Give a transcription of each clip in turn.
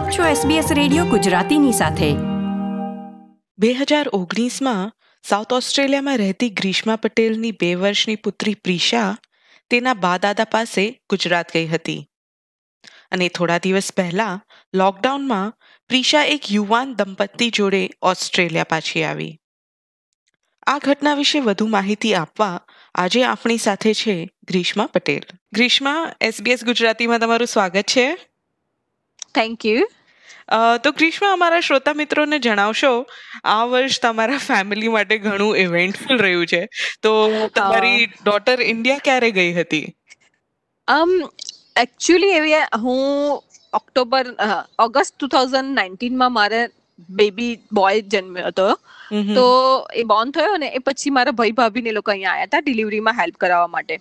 આપ છો SBS radio ગુજરાતીની સાથે. બે હજાર ઓગણીસમાં સાઉથ ઓસ્ટ્રેલિયામાં રહેતી ગ્રીષ્મા પટેલની બે વર્ષની પુત્રી પ્રિશા તેના બા દાદા પાસે ગુજરાત ગઈ હતી. અને થોડા દિવસ પહેલા લોકડાઉનમાં પ્રિશા એક યુવાન દંપતી જોડે ઓસ્ટ્રેલિયા પાછી આવી. આ ઘટના વિશે વધુ માહિતી આપવા આજે આપણી સાથે છે ગ્રીષ્મા પટેલ. ગ્રીષ્મા એસબીએસ ગુજરાતીમાં તમારું સ્વાગત છે. થેન્ક યુ તો ગ્રીષ્મા અમારા શ્રોતા મિત્રોને જણાવશો આ વર્ષ તમારા ફેમિલી માટે ઘણું ઇવેન્ટફુલ રહ્યું છે. તો તમારી ડોટર ઇન્ડિયા ક્યારે ગઈ હતી? આમ એકચ્યુઅલી એવી હું ઓક્ટોબર ઓગસ્ટ ટુ થાઉઝન્ડ નાઇન્ટીનમાં મારે બેબી બોય જન્મ્યો હતો. તો એ બોર્ન થયો ને એ પછી મારા ભાઈ ભાભીને લોકો અહીંયા આવ્યા હતા ડિલિવરીમાં હેલ્પ કરાવવા માટે.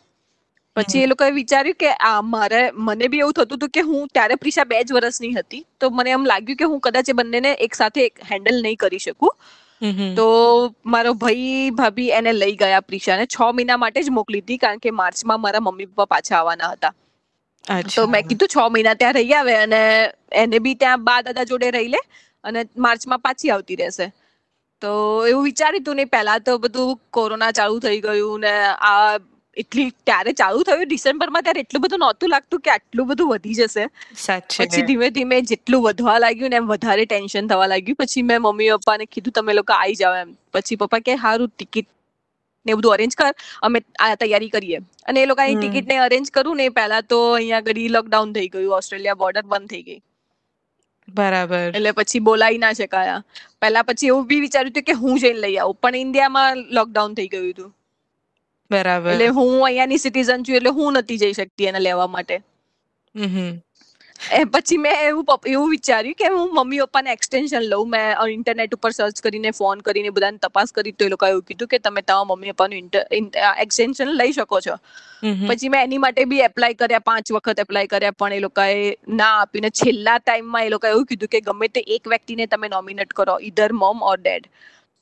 પછી એ લોકોએ વિચાર્યું કે આ મારે મને બી એવું થતું હતું કે હું ત્યારે પ્રિશા બે જ વર્ષની હતી તો મને એમ લાગ્યું કે હું કદાચ એ બંનેને એક સાથે હેન્ડલ નહીં કરી શકું. તો મારો ભાઈ ભાભી એને લઈ ગયા પ્રિશાને. છ મહિના માટે જ મોકલી હતી કારણ કે માર્ચમાં મારા મમ્મી પપ્પા પાછા આવવાના હતા. તો મેં કીધું છ મહિના ત્યાં રહી આવે અને એને બી ત્યાં બા દાદા જોડે રહી લે અને માર્ચમાં પાછી આવતી રહેશે. તો એવું વિચાર્યું હતું ને પહેલા તો બધું કોરોના ચાલુ થઈ ગયું ને આ એટલી ત્યારે ચાલુ થયું ડિસેમ્બરમાં ત્યારે એટલું બધું નહોતું લાગતું કે આટલું બધું વધી જશે પછી ધીમે ધીમે જેટલું વધવા લાગ્યું ને એમ વધારે ટેન્શન થવા લાગ્યું પછી મેં મમ્મી પપ્પાને કીધું તમે લોકો આવી જાવ એમ પછી પપ્પા કે સારું ટિકિટ ને બધું અરેન્જ કર અમે આ તૈયારી કરીએ. અને એ લોકોની ટિકિટ ને અરેન્જ કરું ને પહેલા તો અહીંયા આગળ લોકડાઉન થઈ ગયું ઓસ્ટ્રેલિયા બોર્ડર બંધ થઈ ગઈ. બરાબર. એટલે પછી બોલાઈ ના શકાયા. પહેલા પછી એવું બી વિચાર્યું હતું કે હું જઈને લઈ આવું પણ ઇન્ડિયામાં લોકડાઉન થઈ ગયું હતું. બરાબર. એટલે હું અહીંયાની સિટીઝન છું એટલે હું નથી જઈ શકતી એને લેવા માટે. એ પછી મેં એવું એવું વિચાર્યું કે હું મમ્મી પપ્પાને એક્સટેન્શન લઉં. મેં ઇન્ટરનેટ ઉપર સર્ચ કરીને ફોન કરીને બધાને તપાસ કરી તો એ લોકોએ એવું કીધું કે તમે તમારા મમ્મી પપ્પાનું એક્સટેન્શન લઈ શકો છો. પછી મેં એની માટે બી એપ્લાય કર્યા પાંચ વખત એપ્લાય કર્યા પણ એ લોકોએ ના આપીને છેલ્લા ટાઈમમાં એ લોકોએ એવું કીધું કે ગમે તે એક વ્યક્તિને તમે નોમિનેટ કરો ઈધર મોમ ઓર ડેડ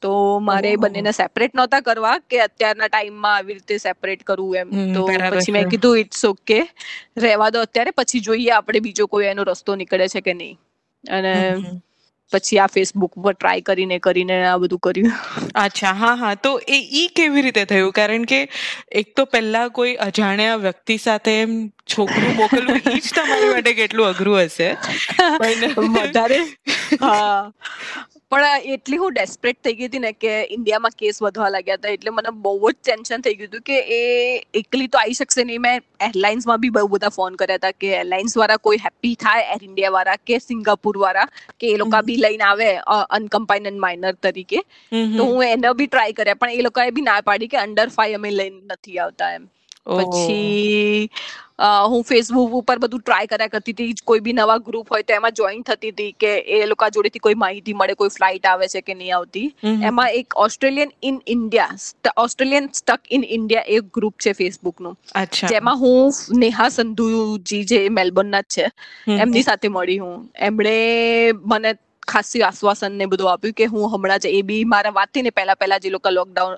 તો મારે બંનેને સેપરેટ નહોતા કરવા કે અત્યારના ટાઈમમાં આવી રીતે સેપરેટ કરવું એમ. તો પછી મેં કીધું ઇટ્સ ઓકે રહેવા દો અત્યારે પછી જોઈએ આપણે બીજો કોઈ એનો રસ્તો નીકળે છે કે નહીં. અને પછી આ ફેસબુક પર ટ્રાય કરીને કરીને આ બધું કર્યું. અચ્છા હા હા. તો એ ઈ કેવી રીતે થયું? કારણ કે એક તો પહેલા કોઈ અજાણ્યા વ્યક્તિ સાથે એમ છોકરું મોકલવું ઈ જ તમારી માટે કેટલું અઘરું હશે. વધારે. હા. પણ એટલી હું ડેસ્પરેટ થઈ ગઈ હતી ને કે ઇન્ડિયામાં કેસ વધવા લાગ્યા હતા એટલે મને બહુ જ ટેન્શન થઈ ગયું હતું કે એ એકલી તો આવી શકશે નહીં. મેં એરલાઇન્સમાં બી બહુ બધા ફોન કર્યા હતા કે એરલાઇન્સ વાળા કોઈ હેપી થાય એર ઇન્ડિયા વાળા કે સિંગાપુર વાળા કે એ લોકો બી લઈને આવે અનકમ્પાઇન એન્ડ માઇનર તરીકે. તો હું એને બી ટ્રાય કર્યા પણ એ લોકોએ બી ના પાડી કે અંડર ફાઈવ અમે લઈને નથી આવતા એમ. પછી હું ફેસબુક ઉપર બધું ટ્રાય કર્યા કરતી હતી કોઈ બી નવા ગ્રુપ હોય તો એમાં જોઈન થતી હતી કે એ લોકો જોડેથી કોઈ માહિતી મળે કોઈ ફ્લાઇટ આવે છે કે નહીં આવતી. એમાં એક Australian in India Australian stuck in India એક ગ્રુપ છે ફેસબુકનું જેમાં હું નેહા સંધુજી જે મેલબર્નના જ છે એમની સાથે મળી હું. એમણે મને ખાસી આશ્વાસન ને બધું આપ્યું કે હું હમણાં જ એ બી મારા વાત ને પહેલા પહેલા જે લોકો લોકડાઉન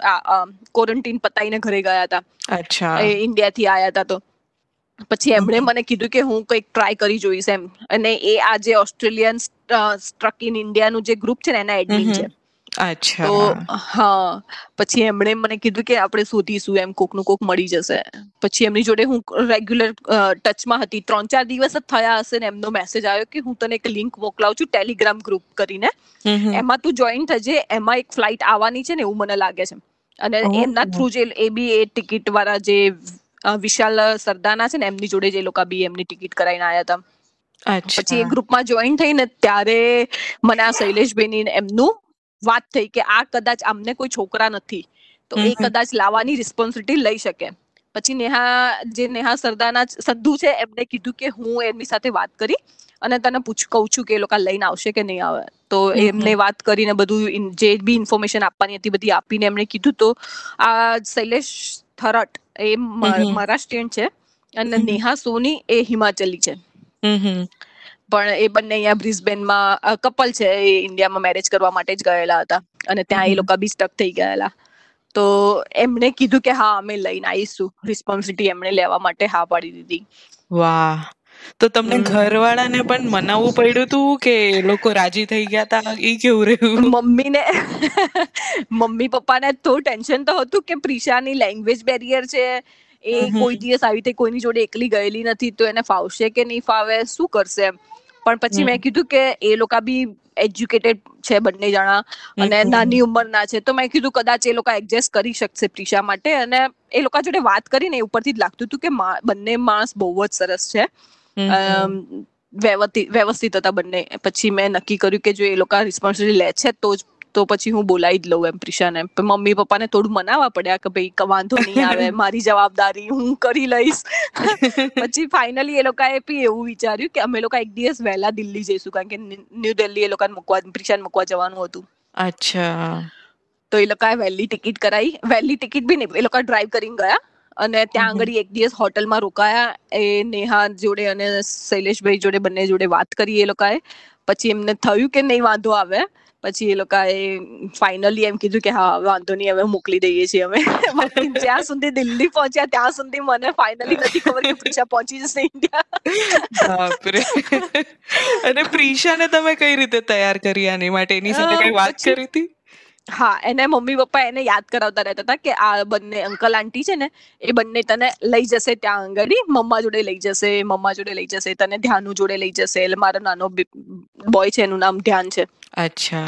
ક્વોરન્ટીન પતાઈને ઘરે ગયા હતા. અચ્છા. એ ઇન્ડિયાથી આયા હતા તો. પછી એમણે મને કીધું કે હું કંઈક ટ્રાય કરી જોઈશ એમ. અને એ આજે ઓસ્ટ્રેલિયન સ્ટ્રક ઇન ઇન્ડિયાનું જે ગ્રુપ છે ને એના એડમિન છે. તો હા. પછી એમણે મને કીધું કે આપણે શોધીશું એમ કોકનું કોક મળી જશે. પછી એમની જોડે હું રેગ્યુલર ટચમાં હતી. ત્રણ ચાર દિવસ જ થયા હશે ને એમનો મેસેજ આવ્યો કે હું તને એક લિંક મોકલાવું છું ટેલિગ્રામ ગ્રુપ કરીને. એમાં તું જોઈન થજે એમાં એક ફ્લાઇટ આવવાની છે ને એવું મને લાગે છે. અને એમના થ્રુ જે એ બી એ ટિકિટ વાળા જે વિશાલ સરદાના છે ને એમની જોડે જે લોકો બી એમની ટિકિટ કરાવીને આવ્યા હતા. પછી એ ગ્રુપમાં જોઈન થઈને ત્યારે મને આ શૈલેષભાઈની એમનું વાત થઈ કે આ કદાચ આમને કોઈ છોકરા નથી તો એ કદાચ લાવવાની રિસ્પોન્સિબિલિટી લઈ શકે. પછી નેહા જે નેહા સરદારના સંધુ છે એમને કીધું કે હું એમની સાથે વાત કરી અને તને પૂછ કહું છું કે એ લોકો લઈને આવશે કે નહીં આવે. તો એમને વાત કરીને બધું જે બી ઇન્ફોર્મેશન આપવાની હતી બધી આપીને એમણે કીધું તો આ શૈલેષ થરટ એ મહારાષ્ટ્રીયન છે અને નેહા સોની એ હિમાચલી છે. પણ એ બંને અહીંયા બ્રિસ્બેનમાં કપલ છે એ ઇન્ડિયામાં મેરેજ કરવા માટે જ ગયેલા હતા. અને ત્યાં એ લોકો બી સ્ટક થઈ ગયેલા. તો એમણે કીધું કે હા અમે લઈને આવીશું રિસ્પોન્સિબિલિટી એમણે લેવા માટે હા પાડી દીધી. વાહ. તો તમને ઘરવાળાને પણ મનાવવું પડ્યું હતું કે લોકો રાજી થઈ ગયા હતા એ કેવું રહ્યું? મમ્મીને મમ્મી પપ્પાને તો ટેન્શન તો હતું કે પ્રિશાની લેંગ્વેજ બેરિયર છે. એ કોઈ દિવસ આવી રીતે કોઈની જોડે એકલી ગયેલી નથી તો એને ફાવશે કે નહીં ફાવે શું કરશે એમ. પણ પછી મેં કીધું કે એ લોકો બી એજ્યુકેટેડ છે બંને જણા અને. નાની ઉંમરના છે. તો મેં કીધું કદાચ એ લોકો એડજસ્ટ કરી શકશે પ્રિશા માટે અને એ લોકો જોડે વાત કરીને ઉપરથી જ લાગતું હતું કે બંને માણસ બહુ જ સરસ છે. વ્યવસ્થિત હતા બંને. પછી મેં નક્કી કર્યું કે જો એ લોકો રિસ્પોન્સિબિલિટી લે છે તો જ તો પછી હું બોલાવી જ લઉં એમ પ્રિશાને. મમ્મી પપ્પાને થોડું મનાવવા પડ્યા કે ભાઈ વાંધો નહીં આવે મારી જવાબદારી હું કરી લઈશ. પછી ફાઇનલી એ લોકોએ બી એવું વિચાર્યું કે અમે લોકો એક દિવસ વહેલા દિલ્હી જઈશું કારણ કે ન્યૂ દિલ્હી એ લોકોને મૂકવા પ્રિશાને મૂકવા જવાનું હતું. અચ્છા. તો એ લોકોએ વહેલી ટિકિટ કરાવી વહેલી ટિકિટ બી નહીં એ લોકો ડ્રાઈવ કરીને ગયા અને ત્યાં. આગળ એક દિવસ હોટલમાં રોકાયા. એ નેહા જોડે અને શૈલેષભાઈ જોડે બંને જોડે વાત કરી એ લોકોએ. પછી એમને થયું કે નહીં વાંધો આવે. પછી એ લોકોએ ફાઇનલી એમ કીધું કે હા વાંધો નહીં હવે મોકલી દઈએ છીએ અમે. જ્યાં સુધી દિલ્હી પહોંચ્યા ત્યાં સુધી મને ફાઇનલી નથી ખબર કે પ્રીશા પહોંચી જશે ઇન્ડિયા અને પ્રિશાને તમે કઈ રીતે તૈયાર કરી આની માટે એની સાથે કઈ વાત કરી હતી? હા, એને મમ્મી પપ્પા એને યાદ કરાવતા રહેતા હતા કે આ બંને અંકલ આંટી છે ને, એ બંને તને લઈ જશે ત્યાં આગળ મમ્મા જોડે લઈ જશે, મમ્મા જોડે લઈ જશે, તને ધ્યાનુ જોડે લઈ જશે, એટલે મારો નાનો બોય છે એનું નામ ધ્યાન છે. અચ્છા.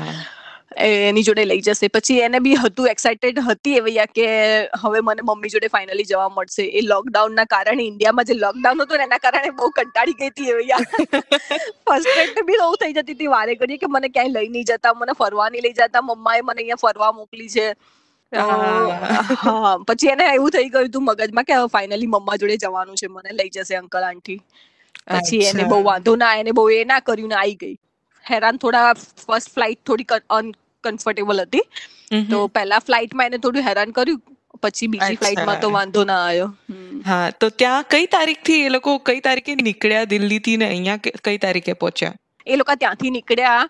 એની જોડે લઈ જશે. પછી એને બી હતું એક્સાઇટેડ હતી એ ભૈયા કે હવે મને મમ્મી જોડે ફાઇનલી જવા મળશે. એ લોકડાઉન ના કારણે ઇન્ડિયામાં જે લોકડાઉન હતું ને એના કારણે બહુ કંટાળી ગઈ હતી એ ભૈયા ફર્સ્ટ બી બહુ થઈ જતી હતી. વારે ઘડીએ કે મને ક્યાંય લઈ નહીં જતા મને ફરવા નહીં લઈ જતા. મમ્માએ મને અહીંયા ફરવા મોકલી છે. પછી એને એવું થઈ ગયું હતું મગજમાં કે હવે ફાઇનલી મમ્મા જોડે જવાનું છે. મને લઈ જશે અંકલ આંટી પછી એને બહુ વાંધો ના એને બહુ એ ના કર્યું ને આવી ગઈ. હેરાન થોડા ફર્સ્ટ ફ્લાઇટ થોડી અનકમ્ફર્ટેબલ હતી. તો પહેલા ફ્લાઇટમાં એને થોડું હેરાન કર્યું પછી બીજી ફ્લાઇટમાં તો વાંધો ના આવ્યો. હા તો ત્યાં કઈ તારીખથી એ લોકો કઈ તારીખે નીકળ્યા દિલ્હીથી ને અહીંયા કઈ તારીખે પહોંચ્યા? એ લોકો ત્યાંથી નીકળ્યા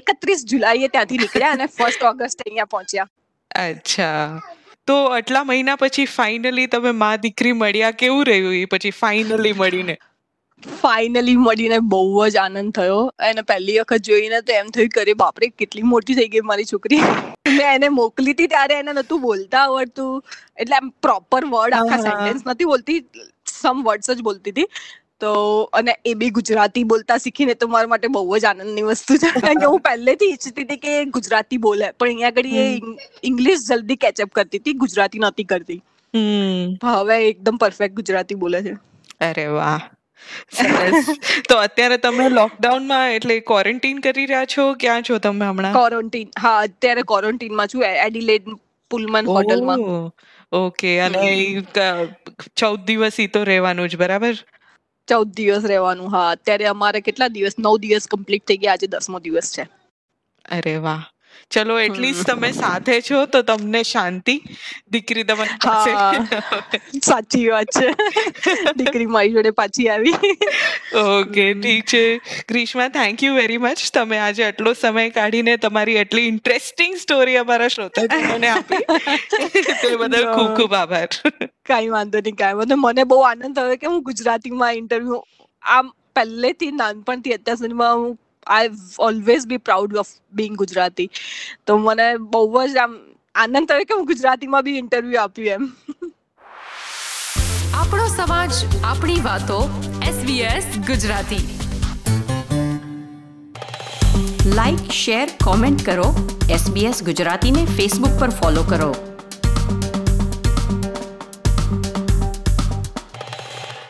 એકત્રીસ જુલાઈએ ત્યાંથી નીકળ્યા અને ફર્સ્ટ ઓગસ્ટ અહીંયા પહોંચ્યા. અચ્છા. તો આટલા મહિના પછી ફાઇનલી તમે મા દીકરી મળ્યા કેવું રહ્યું એ પછી ફાઇનલી મળીને? ફાઇનલી મળીને બહુ જ આનંદ થયો. એને પહેલી વખત જોઈને તો એમ થયું કરે બાપરે કેટલી મોટી થઈ ગઈ મારી છોકરી. મેં એને મોકલી હતી ત્યારે એને નતું બોલતા આવડતું. એટલે આમ પ્રોપર વર્ડ આખા સેન્ટેન્સ નથી બોલતી સમ વર્ડ્સ જ બોલતી હતી. તો અને એ બી ગુજરાતી બોલતા શીખીને તો મારા માટે બહુ જ આનંદની વસ્તુ છે. કારણ કે હું પહેલેથી ઈચ્છતી હતી કે ગુજરાતી બોલે. પણ અહીંયા આગળ એ ઇંગ્લિશ જલ્દી કેચઅપ કરતી હતી. ગુજરાતી નહોતી કરતી. હમ. હવે એકદમ પરફેક્ટ ગુજરાતી બોલે છે. અરે વાહ. તો અત્યારે તમે લોકડાઉનમાં એટલે ક્વોરન્ટીન કરી રહ્યા છો ક્યાં છો તમે હમણાં? ક્વોરન્ટીન હા અત્યારે ક્વોરન્ટીનમાં છું એડિલેડ પુલમન હોટલમાં ઓકે. અને ચૌદ દિવસ ઈ તો રહેવાનું જ બરાબર? ચૌદ દિવસ રહેવાનું હા. અત્યારે અમારે કેટલા દિવસ? નવ દિવસ કમ્પ્લીટ થઈ ગયા આજે દસમો દિવસ છે. અરે વાહ. ચલો એટલીસ્ટ તમે સાથે છો તો તમને શાંતિ. દીકરી તમારી પાસે સાચી વાત છે. દીકરી મારી જોડે પાછી આવી. ઓકે ઠીક છે. Grishma thank you very much તમે આજે આટલો સમય કાઢીને તમારી એટલી ઇન્ટરેસ્ટિંગ સ્ટોરી અમારા શ્રોતાજનોને આપી. તે બદલ ખૂબ ખૂબ આભાર. કાંઈ વાંધો નહીં કાંઈ વાંધો મને બહુ આનંદ થયો કે હું ગુજરાતીમાં ઇન્ટરવ્યુ આમ પહેલેથી નાનપણથી અત્યાર સુધીમાં હું I always be proud of being Gujarati તો મને બહુ જ આમ આનંદ થયો કે હું ગુજરાતીમાં બી ઇન્ટરવ્યુ આપ્યું એમ. આપણો સમાજ, આપણી વાતો SBS Gujarati. Like share comment કરો. એસબીએસ ગુજરાતીને ફેસબુક પર ફોલો કરો.